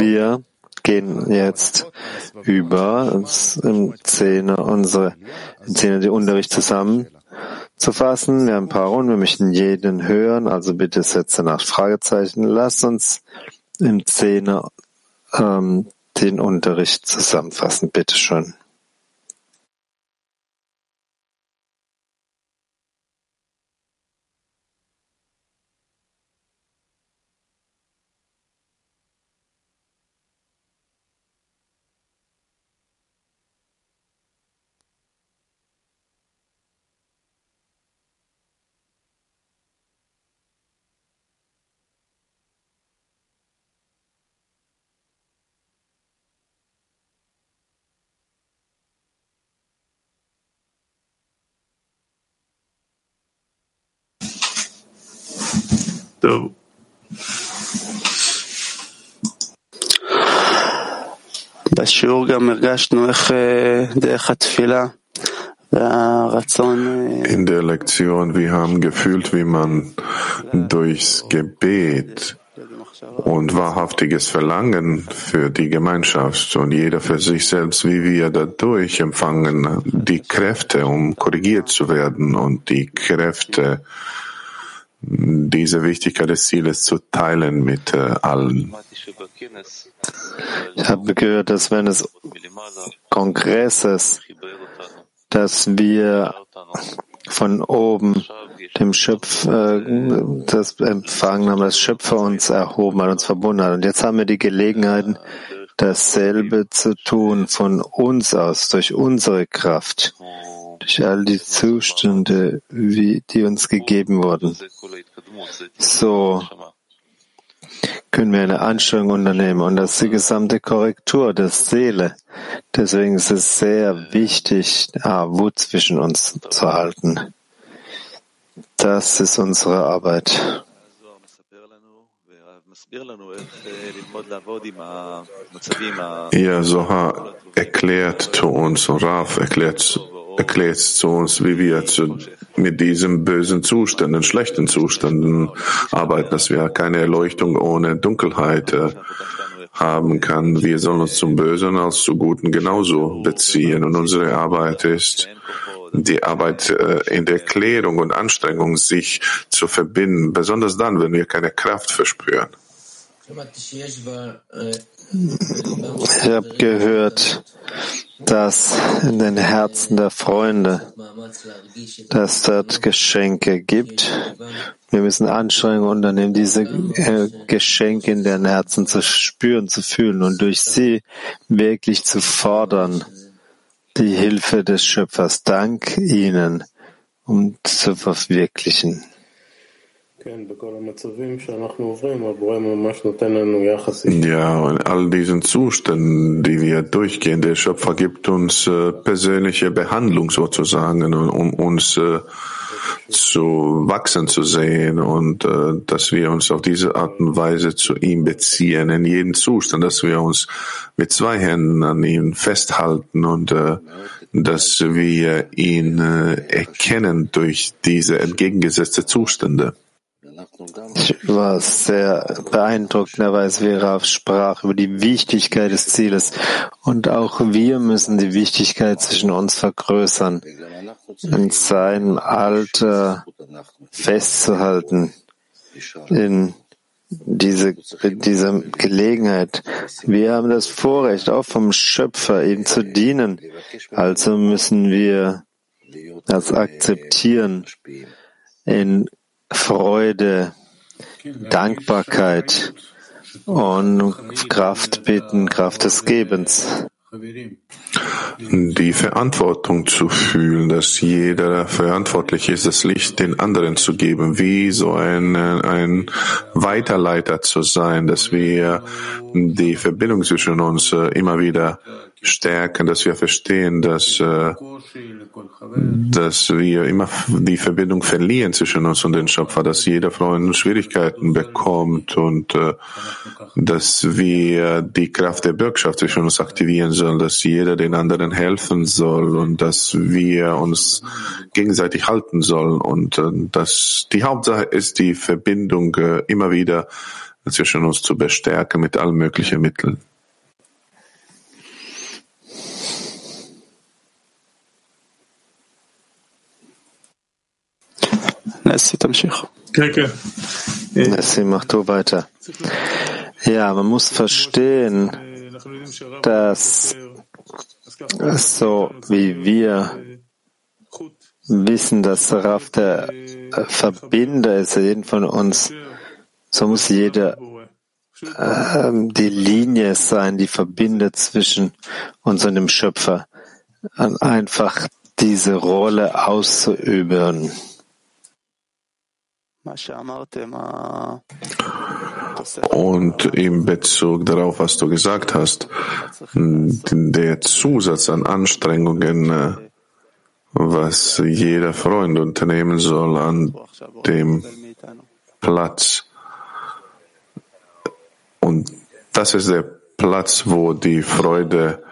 Wir gehen jetzt über im Zehner unsere Zehner den Unterricht zusammenzufassen. Wir haben ein paar Runden, wir möchten jeden hören, also bitte setze nach Fragezeichen. Lass uns im Zehner ähm, den Unterricht zusammenfassen, bitte Äh, Doe. In der Lektion, wir haben gefühlt, wie man durchs Gebet und wahrhaftiges Verlangen für die Gemeinschaft und jeder für sich selbst, wie wir dadurch empfangen, die Kräfte, um korrigiert zu werden und die Kräfte, diese Wichtigkeit des Zieles zu teilen mit äh, allen. Ich habe gehört, dass wenn es Kongresses, dass wir von oben dem Schöpf äh, das empfangen haben, das Schöpfer uns erhoben hat, uns verbunden hat. Und jetzt haben wir die Gelegenheit, dasselbe zu tun von uns aus, durch unsere Kraft durch all die Zustände, wie, die uns gegeben wurden. So können wir eine Anstrengung unternehmen und das ist die gesamte Korrektur der Seele. Deswegen ist es sehr wichtig, Wut zwischen uns zu halten. Das ist unsere Arbeit. Ja, Soha erklärt zu uns, Raf erklärt erklärt zu uns, wie wir zu, mit diesem bösen Zuständen, schlechten Zuständen arbeiten, dass wir keine Erleuchtung ohne Dunkelheit äh, haben kann. Wir sollen uns zum Bösen als zu Guten genauso beziehen. Und unsere Arbeit ist, die Arbeit äh, in der Klärung und Anstrengung, sich zu verbinden, besonders dann, wenn wir keine Kraft verspüren. Ich habe gehört, dass in den Herzen der Freunde, dass dort Geschenke gibt. Wir müssen Anstrengungen unternehmen, diese äh, Geschenke in den Herzen zu spüren, zu fühlen und durch sie wirklich zu fordern, die Hilfe des Schöpfers. Dank ihnen, um zu verwirklichen. Ja, in all diesen Zuständen, die wir durchgehen, der Schöpfer gibt uns äh, persönliche Behandlung sozusagen, um uns äh, zu wachsen zu sehen und äh, dass wir uns auf diese Art und Weise zu ihm beziehen, in jeden Zustand, dass wir uns mit zwei Händen an ihm festhalten und äh, dass wir ihn äh, erkennen durch diese entgegengesetzte Zustände. Ich war sehr beeindruckt, wie Rav sprach über die Wichtigkeit des Zieles. Und auch wir müssen die Wichtigkeit zwischen uns vergrößern, in seinem Alter festzuhalten, in diese, diese Gelegenheit. Wir haben das Vorrecht, auch vom Schöpfer ihm zu dienen. Also müssen wir das akzeptieren in Freude, Dankbarkeit und Kraft bitten, Kraft des Gebens. Die Verantwortung zu fühlen, dass jeder verantwortlich ist, das Licht den anderen zu geben, wie so ein, ein Weiterleiter zu sein, dass wir die Verbindung zwischen uns immer wieder stärken, dass wir verstehen, dass, äh, dass wir immer die Verbindung verlieren zwischen uns und dem Schöpfer, dass jeder Freund Schwierigkeiten bekommt und äh, dass wir die Kraft der Bürgschaft zwischen uns aktivieren sollen, dass jeder den anderen helfen soll und dass wir uns gegenseitig halten sollen und äh, dass die Hauptsache ist, die Verbindung immer wieder zwischen uns zu bestärken mit allen möglichen Mitteln. Nessi, mach du weiter. Ja, man muss verstehen, dass so wie wir wissen, dass Raff der Verbinder ist, jeden von uns, so muss jeder äh, die Linie sein, die verbindet zwischen uns und dem Schöpfer, einfach diese Rolle auszuüben. Und im Bezug darauf, was du gesagt hast, der Zusatz an Anstrengungen, äh, was jeder Freund unternehmen soll an dem Platz. Und das ist der Platz, wo die Freude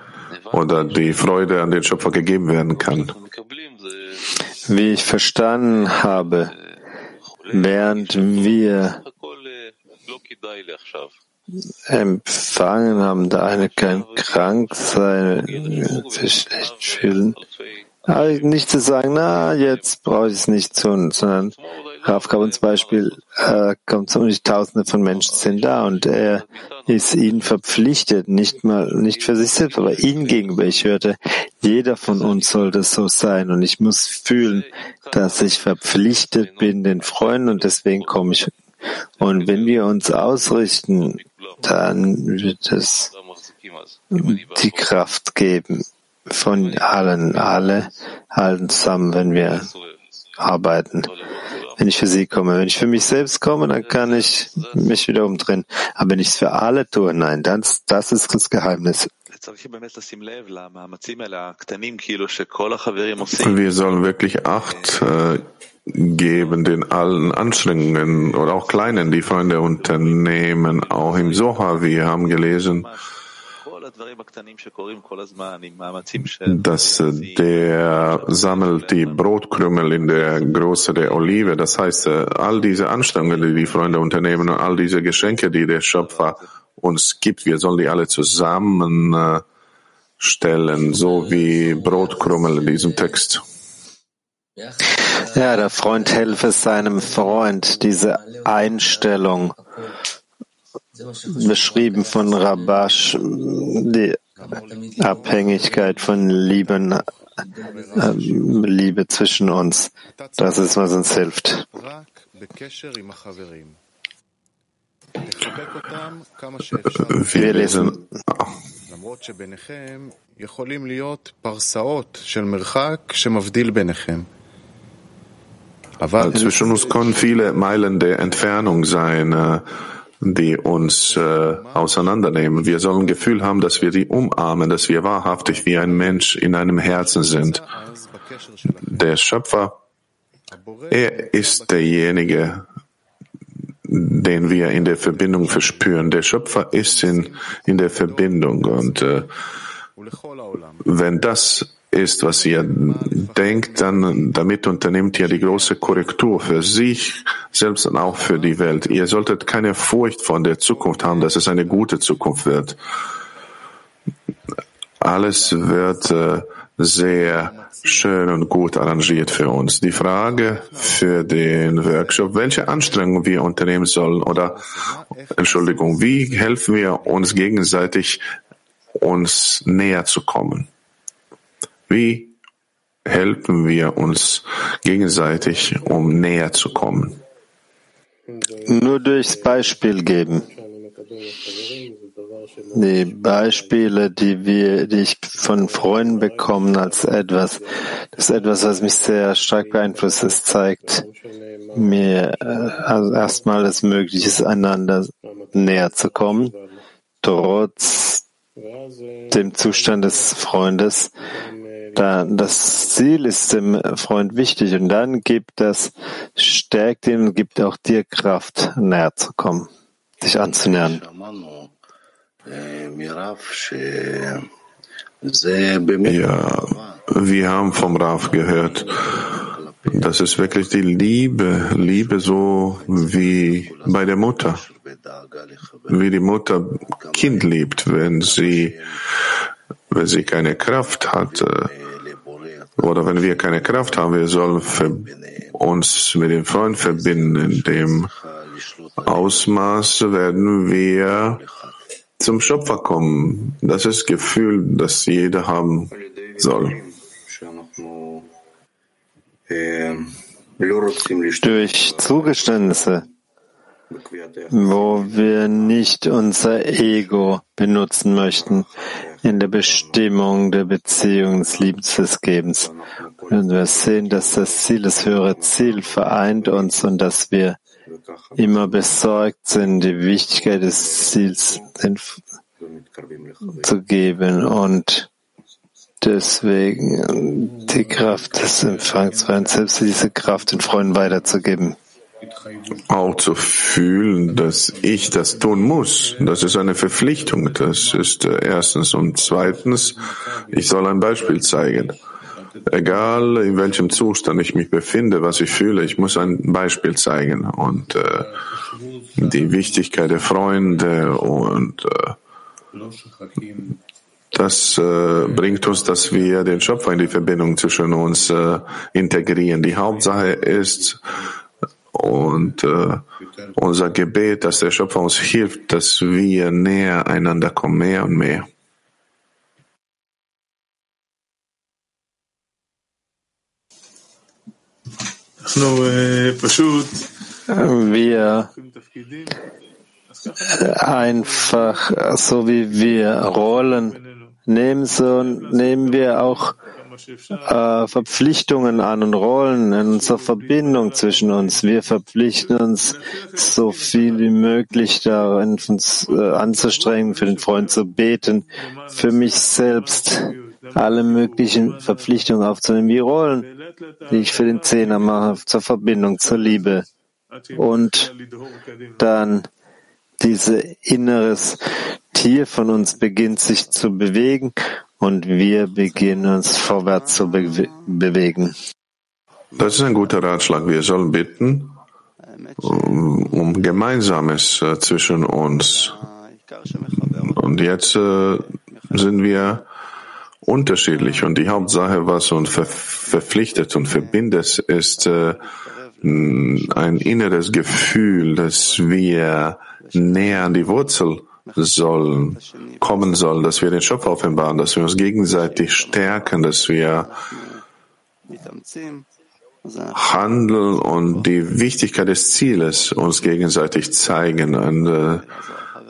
oder die Freude an den Schöpfer gegeben werden kann. Wie ich verstanden habe, während wir empfangen haben, der eine kann krank sein, sich schlecht fühlen, aber nicht zu sagen, na, jetzt brauche ich es nicht tun, sondern Rav gab uns Beispiel, äh, kommt so nicht Tausende von Menschen sind da und er ist ihnen verpflichtet, nicht mal, nicht für sich selbst, aber ihnen gegenüber. Ich hörte, jeder von uns sollte so sein und ich muss fühlen, dass ich verpflichtet bin den Freunden und deswegen komme ich. Und wenn wir uns ausrichten, dann wird es die Kraft geben von allen, alle halten zusammen, wenn wir arbeiten. Wenn ich für sie komme, wenn ich für mich selbst komme, dann kann ich mich wieder umdrehen. Aber wenn ich es für alle tue, nein, das, das ist das Geheimnis. Wir sollen wirklich Acht äh, geben den allen Anstrengungen oder auch kleinen, die Freunde unternehmen, auch im Soha. Wir haben gelesen, dass äh, der sammelt die Brotkrümel in der Große der Olive. Das heißt, äh, all diese Anstrengungen, die die Freunde unternehmen und all diese Geschenke, die der Schöpfer uns gibt, wir sollen die alle zusammenstellen, so wie Brotkrümel in diesem Text. Ja, der Freund helfe seinem Freund, diese Einstellung beschrieben von Rabash, die Abhängigkeit von Lieben, äh, Liebe zwischen uns. Das ist, was uns hilft. Wir lesen. Zwischen uns können viele Meilen der Entfernung sein. Die uns äh, auseinandernehmen. Wir sollen Gefühl haben, dass wir die umarmen, dass wir wahrhaftig wie ein Mensch in einem Herzen sind. Der Schöpfer, er ist derjenige, den wir in der Verbindung verspüren. Der Schöpfer ist in, in der Verbindung und äh, wenn das ist, was ihr denkt, dann damit unternimmt ihr die große Korrektur für sich selbst und auch für die Welt. Ihr solltet keine Furcht von der Zukunft haben, dass es eine gute Zukunft wird. Alles wird äh, sehr schön und gut arrangiert für uns. Die Frage für den Workshop, welche Anstrengungen wir unternehmen sollen oder, Entschuldigung, wie helfen wir uns gegenseitig, uns näher zu kommen? Wie helfen wir uns gegenseitig, um näher zu kommen? Nur durchs Beispiel geben. Die Beispiele, die wir, die ich von Freunden bekommen als etwas, das ist etwas, was mich sehr stark beeinflusst. Es zeigt mir äh, also erstmal, es möglich ist, einander näher zu kommen, trotz dem Zustand des Freundes. Da, das Ziel ist dem Freund wichtig und dann gibt das, stärkt ihn und gibt auch dir Kraft, näher zu kommen, dich anzunähern. Ja, wir haben vom Raf gehört, das ist wirklich die Liebe, Liebe so wie bei der Mutter, wie die Mutter Kind liebt, wenn sie, wenn sie keine Kraft hat, äh, oder wenn wir keine Kraft haben, wir sollen uns mit dem Freund verbinden. In dem Ausmaß werden wir zum Schöpfer kommen. Das ist das Gefühl, das jeder haben soll. Durch Zugeständnisse, wo wir nicht unser Ego benutzen möchten in der Bestimmung der Beziehung des Liebens des Gebens. Und wir sehen, dass das Ziel, das höhere Ziel vereint uns und dass wir immer besorgt sind, die Wichtigkeit des Ziels zu geben und deswegen die Kraft des Empfangs selbst diese Kraft den Freunden weiterzugeben. Auch zu fühlen, dass ich das tun muss, das ist eine Verpflichtung. Das ist äh, erstens. Und zweitens, ich soll ein Beispiel zeigen. Egal in welchem Zustand ich mich befinde, was ich fühle, ich muss ein Beispiel zeigen. Und äh, die Wichtigkeit der Freunde und äh, das äh, bringt uns, dass wir den Schöpfer in die Verbindung zwischen uns äh, integrieren. Die Hauptsache ist und äh, unser Gebet, dass der Schöpfer uns hilft, dass wir näher einander kommen, mehr und mehr. Wir einfach, so wie wir Rollen nehmen, so nehmen wir auch äh, Verpflichtungen an und Rollen in unserer Verbindung zwischen uns. Wir verpflichten uns, so viel wie möglich darin uns äh, anzustrengen, für den Freund zu beten, für mich selbst alle möglichen Verpflichtungen aufzunehmen, wie Rollen, die ich für den Zehner mache, zur Verbindung, zur Liebe. Und dann dieses inneres Tier von uns beginnt sich zu bewegen und wir beginnen uns vorwärts zu be bewegen. Das ist ein guter Ratschlag. Wir sollen bitten um, Gemeinsames äh, zwischen uns. Und jetzt äh, sind wir unterschiedlich und die Hauptsache, was uns ver verpflichtet und verbindet, ist äh, ein inneres Gefühl, dass wir näher an die Wurzel sollen, kommen sollen, dass wir den Schöpfer offenbaren, dass wir uns gegenseitig stärken, dass wir handeln und die Wichtigkeit des Zieles uns gegenseitig zeigen. Und äh,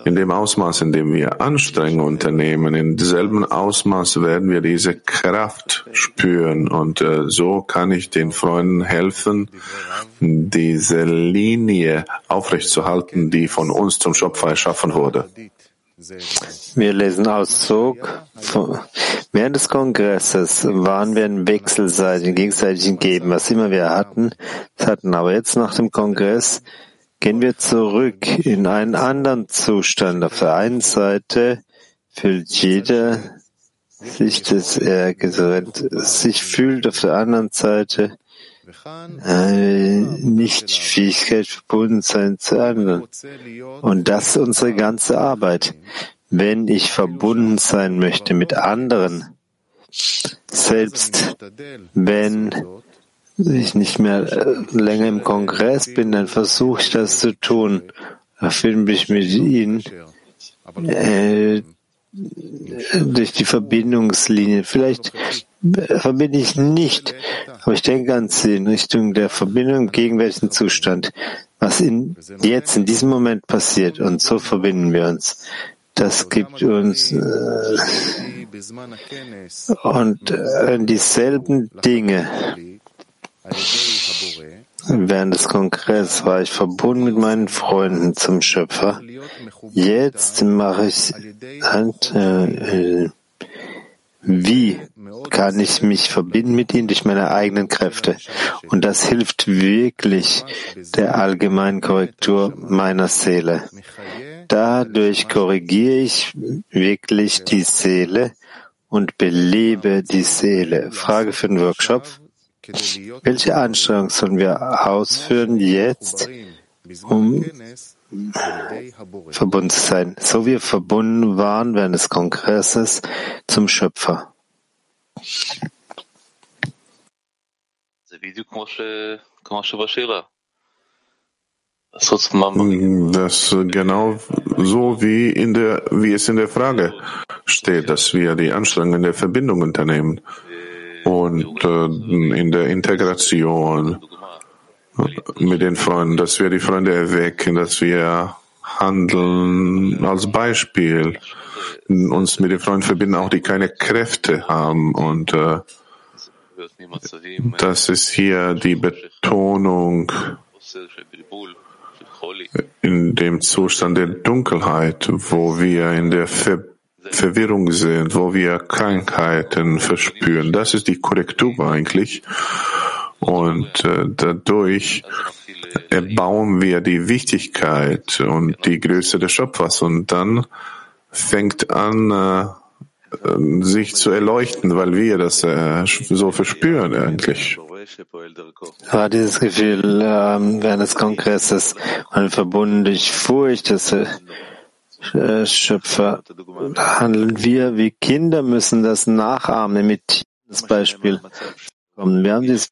in dem Ausmaß, in dem wir Anstrengungen unternehmen, in demselben Ausmaß werden wir diese Kraft spüren. Und äh, so kann ich den Freunden helfen, diese Linie aufrechtzuerhalten, die von uns zum Schöpfer erschaffen wurde. Wir lesen Auszug. Während des Kongresses waren wir in wechselseitigen, gegenseitigen Geben, was immer wir hatten, hatten. Aber jetzt nach dem Kongress Gehen wir zurück in einen anderen Zustand. Auf der einen Seite fühlt jeder sich, dass er sich fühlt, auf der anderen Seite äh, nicht Fähigkeit verbunden sein zu anderen. Und das ist unsere ganze Arbeit. Wenn ich verbunden sein möchte mit anderen, selbst wenn ich nicht mehr äh, länger im Kongress bin, dann versuche ich das zu tun. Da finde ich mit ihnen äh, durch die Verbindungslinie. Vielleicht äh, verbinde ich nicht, aber ich denke an sie in Richtung der Verbindung im gegenwärtigen Zustand, was in, jetzt in diesem Moment passiert. Und so verbinden wir uns. Das gibt uns äh, und äh, dieselben Dinge Während des Kongresses war ich verbunden mit meinen Freunden zum Schöpfer. Jetzt mache ich, äh, wie kann ich mich verbinden mit ihnen durch meine eigenen Kräfte? Und das hilft wirklich der allgemeinen Korrektur meiner Seele. Dadurch korrigiere ich wirklich die Seele und belebe die Seele. Frage für den Workshop. Welche Anstrengung sollen wir ausführen jetzt, um verbunden zu sein, so wie wir verbunden waren während des Kongresses zum Schöpfer? Das genau so wie in der, wie es in der Frage steht, dass wir die Anstrengungen der Verbindung unternehmen und äh, in der Integration mit den Freunden, dass wir die Freunde erwecken, dass wir handeln. Als Beispiel, uns mit den Freunden verbinden, auch die keine Kräfte haben. Und äh, das ist hier die Betonung in dem Zustand der Dunkelheit, wo wir in der Ver Verwirrung sind, wo wir Krankheiten verspüren. Das ist die Korrektur eigentlich. Und äh, dadurch erbauen wir die Wichtigkeit und die Größe des Schöpfers. Und dann fängt an, äh, sich zu erleuchten, weil wir das äh, so verspüren eigentlich war dieses Gefühl ähm, während des Kongresses und verbunden durch Furcht äh, Schöpfer. Handeln wir wie Kinder, müssen das nachahmen, mit das Beispiel Wir haben dieses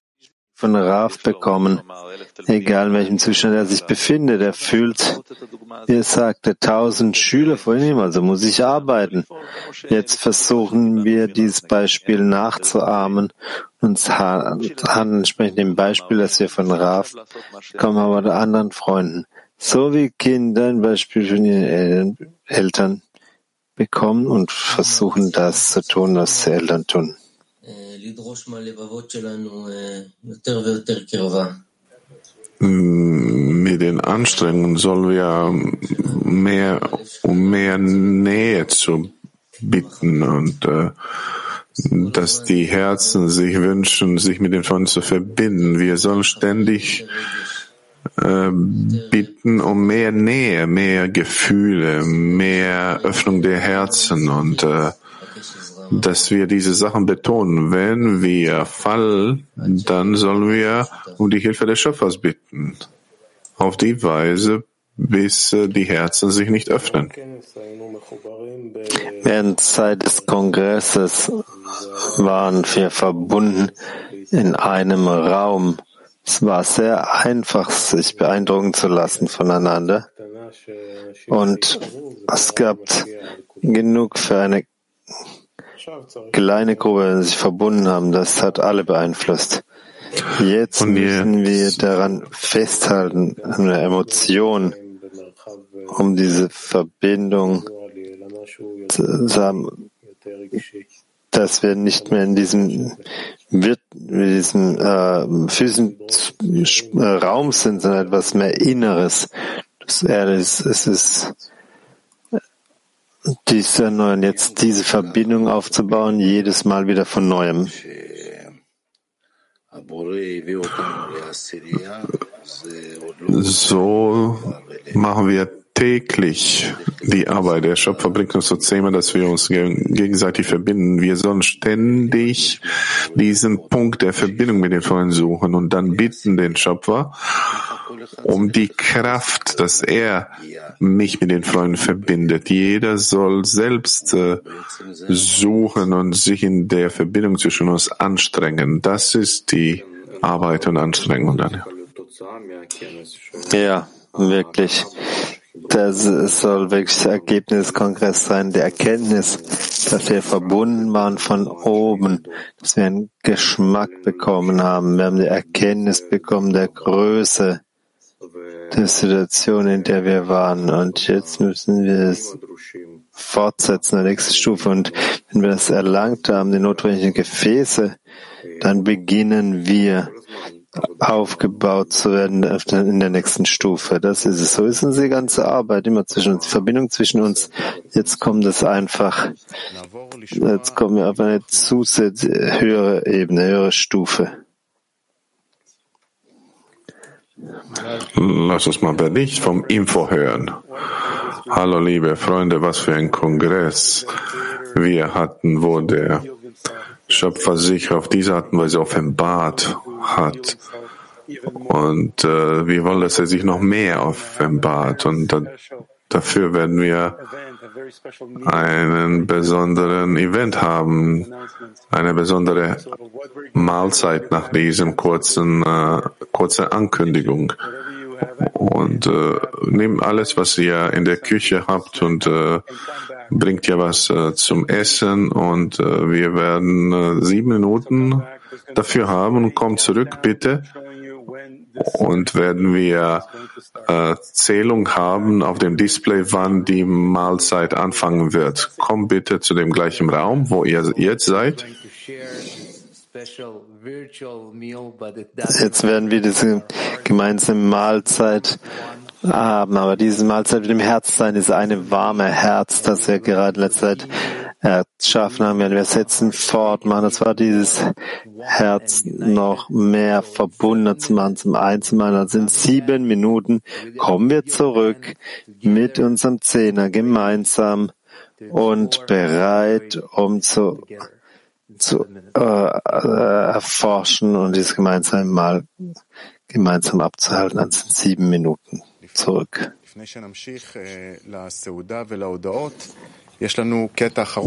von Raf bekommen, egal in welchem Zustand er sich befindet. Er fühlt, wie er sagte, tausend Schüler vor ihm, also muss ich arbeiten. Jetzt versuchen wir dieses Beispiel nachzuahmen und handeln entsprechend dem Beispiel, das wir von Raf bekommen haben oder anderen Freunden. So wie Kinder ein Beispiel von ihren Eltern bekommen und versuchen das zu tun, was die Eltern tun. Mit den Anstrengungen sollen wir mehr um mehr Nähe zu bitten und äh, dass die Herzen sich wünschen, sich mit den Freunden zu verbinden. Wir sollen ständig äh, bitten um mehr Nähe, mehr Gefühle, mehr Öffnung der Herzen und äh, dass wir diese Sachen betonen. Wenn wir fallen, dann sollen wir um die Hilfe des Schöpfers bitten. Auf die Weise, bis äh, die Herzen sich nicht öffnen. Während Zeit des Kongresses waren wir verbunden in einem Raum. Es war sehr einfach, sich beeindrucken zu lassen voneinander. Und es gab genug für eine kleine Gruppe, die sich verbunden haben, das hat alle beeinflusst. Jetzt müssen wir daran festhalten, an der Emotion, um diese Verbindung zu haben, dass wir nicht mehr in diesem, in diesem äh, physischen äh, Raum sind, sondern etwas mehr Inneres. Das ist, es ist dies erneuern, jetzt diese Verbindung aufzubauen, jedes Mal wieder von neuem. So machen wir täglich die Arbeit. Der Schöpfer bringt uns so zehnmal, dass wir uns gegenseitig verbinden. Wir sollen ständig diesen Punkt der Verbindung mit den Freunden suchen und dann bitten den Schöpfer um die Kraft, dass er mich mit den Freunden verbindet. Jeder soll selbst äh, suchen und sich in der Verbindung zwischen uns anstrengen. Das ist die Arbeit und Anstrengung dann. Ja, wirklich. Das soll wirklich das Ergebnis des Kongresses sein, der Erkenntnis, dass wir verbunden waren von oben, dass wir einen Geschmack bekommen haben. Wir haben die Erkenntnis bekommen der Größe der Situation, in der wir waren. Und jetzt müssen wir es fortsetzen, der nächste Stufe. Und wenn wir das erlangt haben, die notwendigen Gefäße, dann beginnen wir aufgebaut zu werden in der nächsten Stufe. Das ist es. So ist unsere ganze Arbeit immer zwischen uns, die Verbindung zwischen uns. Jetzt kommt es einfach, jetzt kommen wir auf eine zusätzliche höhere Ebene, höhere Stufe. Lass uns mal Bericht vom Info hören. Hallo liebe Freunde, was für ein Kongress wir hatten, wo der Schöpfer sich auf diese Art und Weise offenbart hat. Und äh, wir wollen, dass er sich noch mehr offenbart. Und da, dafür werden wir einen besonderen Event haben, eine besondere Mahlzeit nach diesem kurzen, äh, kurze Ankündigung. Und äh, nehmt alles, was ihr in der Küche habt und äh, bringt ja was äh, zum Essen und äh, wir werden äh, sieben Minuten dafür haben und kommt zurück, bitte. Und werden wir äh, Zählung haben auf dem Display, wann die Mahlzeit anfangen wird. Kommt bitte zu dem gleichen Raum, wo ihr jetzt seid. Jetzt werden wir diese gemeinsame Mahlzeit haben, aber diese Mahlzeit mit dem Herz sein ist eine warme Herz, das wir gerade in letzter Zeit erschaffen haben. Wir setzen fort, machen. Das war dieses Herz noch mehr verbunden zu machen, zum Einzelmann. Also in sieben Minuten kommen wir zurück mit unserem Zehner gemeinsam und bereit, um zu zu äh, äh, erforschen und dies gemeinsam mal gemeinsam abzuhalten. Dann sind sieben Minuten zurück.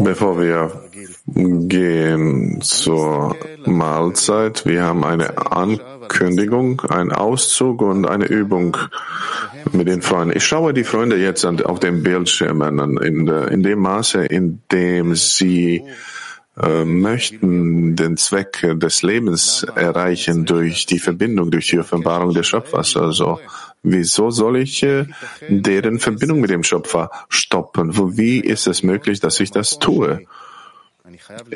Bevor wir gehen zur Mahlzeit, wir haben eine Ankündigung, einen Auszug und eine Übung mit den Freunden. Ich schaue die Freunde jetzt auf dem Bildschirm an, in, in dem Maße, in dem sie äh, möchten den Zweck des Lebens erreichen durch die Verbindung, durch die Offenbarung des Schöpfers. Also, wieso soll ich äh, deren Verbindung mit dem Schöpfer stoppen? Wie ist es möglich, dass ich das tue?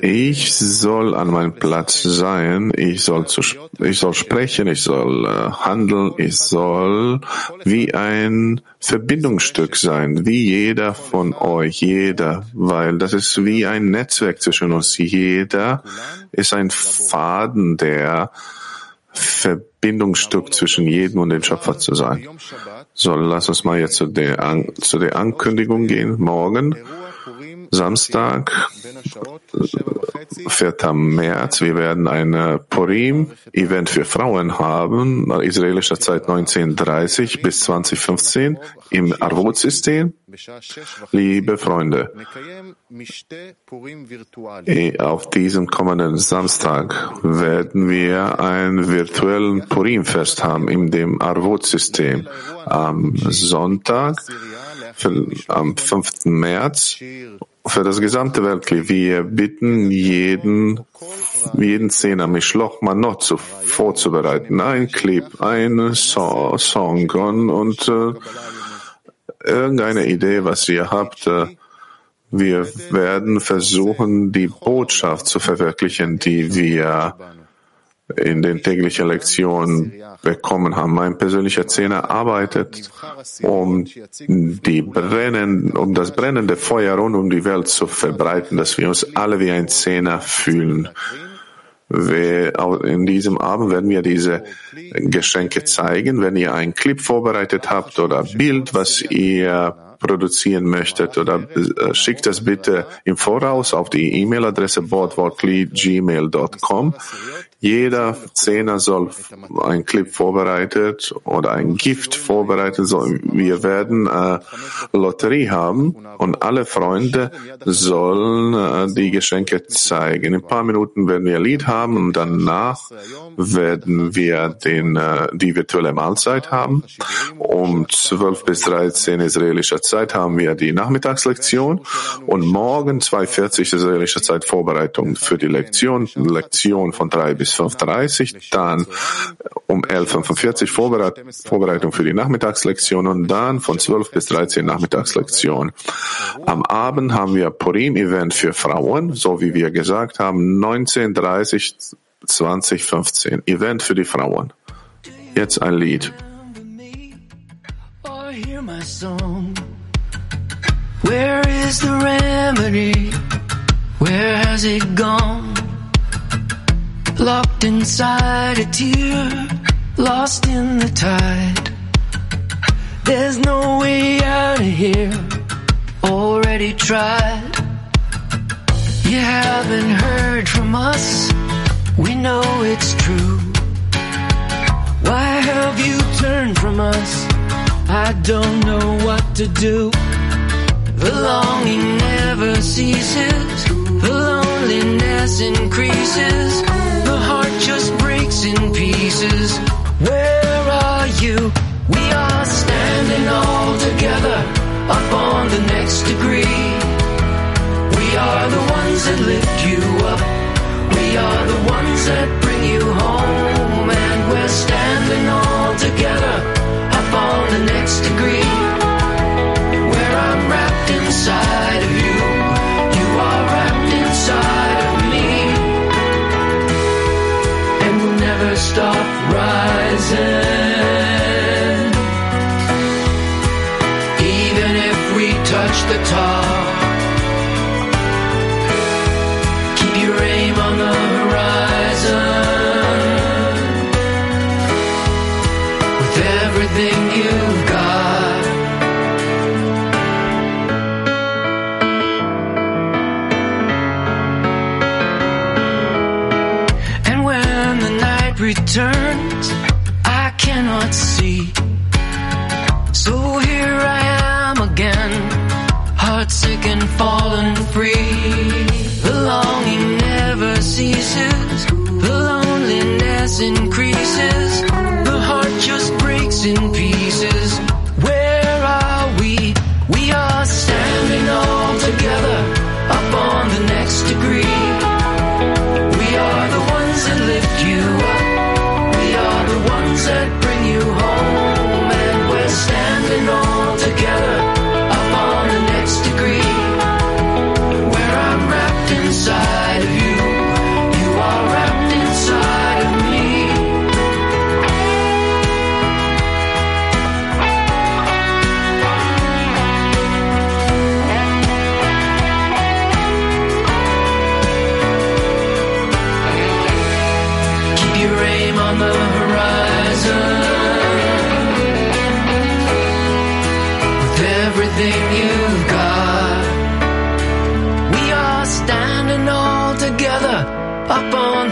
Ich soll an meinem Platz sein, ich soll, zu, ich soll sprechen, ich soll äh, handeln, ich soll wie ein Verbindungsstück sein, wie jeder von euch, jeder, weil das ist wie ein Netzwerk zwischen uns. Jeder ist ein Faden, der Verbindungsstück zwischen jedem und dem Schöpfer zu sein. So, lass uns mal jetzt zu der, zu der Ankündigung gehen. Morgen Samstag, 4. März. Wir werden ein Purim-Event für Frauen haben, israelischer Zeit 1930 bis 2015 im Arvut-System. Liebe Freunde, auf diesem kommenden Samstag werden wir ein virtuellen Purim-Fest haben in dem Arvut-System. Am Sonntag für, am 5. März für das gesamte Weltkrieg. Wir bitten jeden, jeden Zehner Mischloch Manot zu, vorzubereiten. Ein Clip, ein so Song und, und äh, irgendeine Idee, was ihr habt. Äh, wir werden versuchen, die Botschaft zu verwirklichen, die wir in den täglichen Lektionen bekommen haben. Mein persönlicher Zehner arbeitet, um die brennen, um das brennende Feuer rund um die Welt zu verbreiten, dass wir uns alle wie ein Zehner fühlen. In diesem Abend werden wir diese Geschenke zeigen. Wenn ihr einen Clip vorbereitet habt oder Bild, was ihr produzieren möchtet oder äh, schickt es bitte im Voraus auf die E-Mail-Adresse boardworkly.gmail.com. Jeder Zehner soll ein Clip vorbereitet oder ein Gift vorbereitet. Wir werden äh, Lotterie haben und alle Freunde sollen äh, die Geschenke zeigen. In ein paar Minuten werden wir ein Lied haben und danach werden wir den, äh, die virtuelle Mahlzeit haben. Um 12 bis 13 israelischer Zeit haben wir die Nachmittagslektion und morgen 2.40 israelischer Zeit Vorbereitung für die Lektion, Lektion von 3 bis 5.30 dann um 11.45 Vorbereit Vorbereitung für die Nachmittagslektion und dann von 12 bis 13 Nachmittagslektion. Am Abend haben wir Purim-Event für Frauen, so wie wir gesagt haben, 19.30 2015. Event für die Frauen. Jetzt ein Lied. Where is the remedy? Where has it gone? Locked inside a tear, lost in the tide. There's no way out of here, already tried. You haven't heard from us, we know it's true. Why have you turned from us? I don't know what to do. The longing never ceases, the loneliness increases, the heart just breaks in pieces. Where are you? We are standing all together up on the next degree. We are the ones that lift you up. We are the ones that bring you home. And we're standing all together up on the next degree inside of you. Together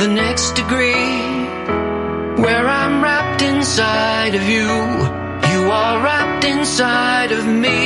the next degree where I'm wrapped inside of you. You are wrapped inside of me.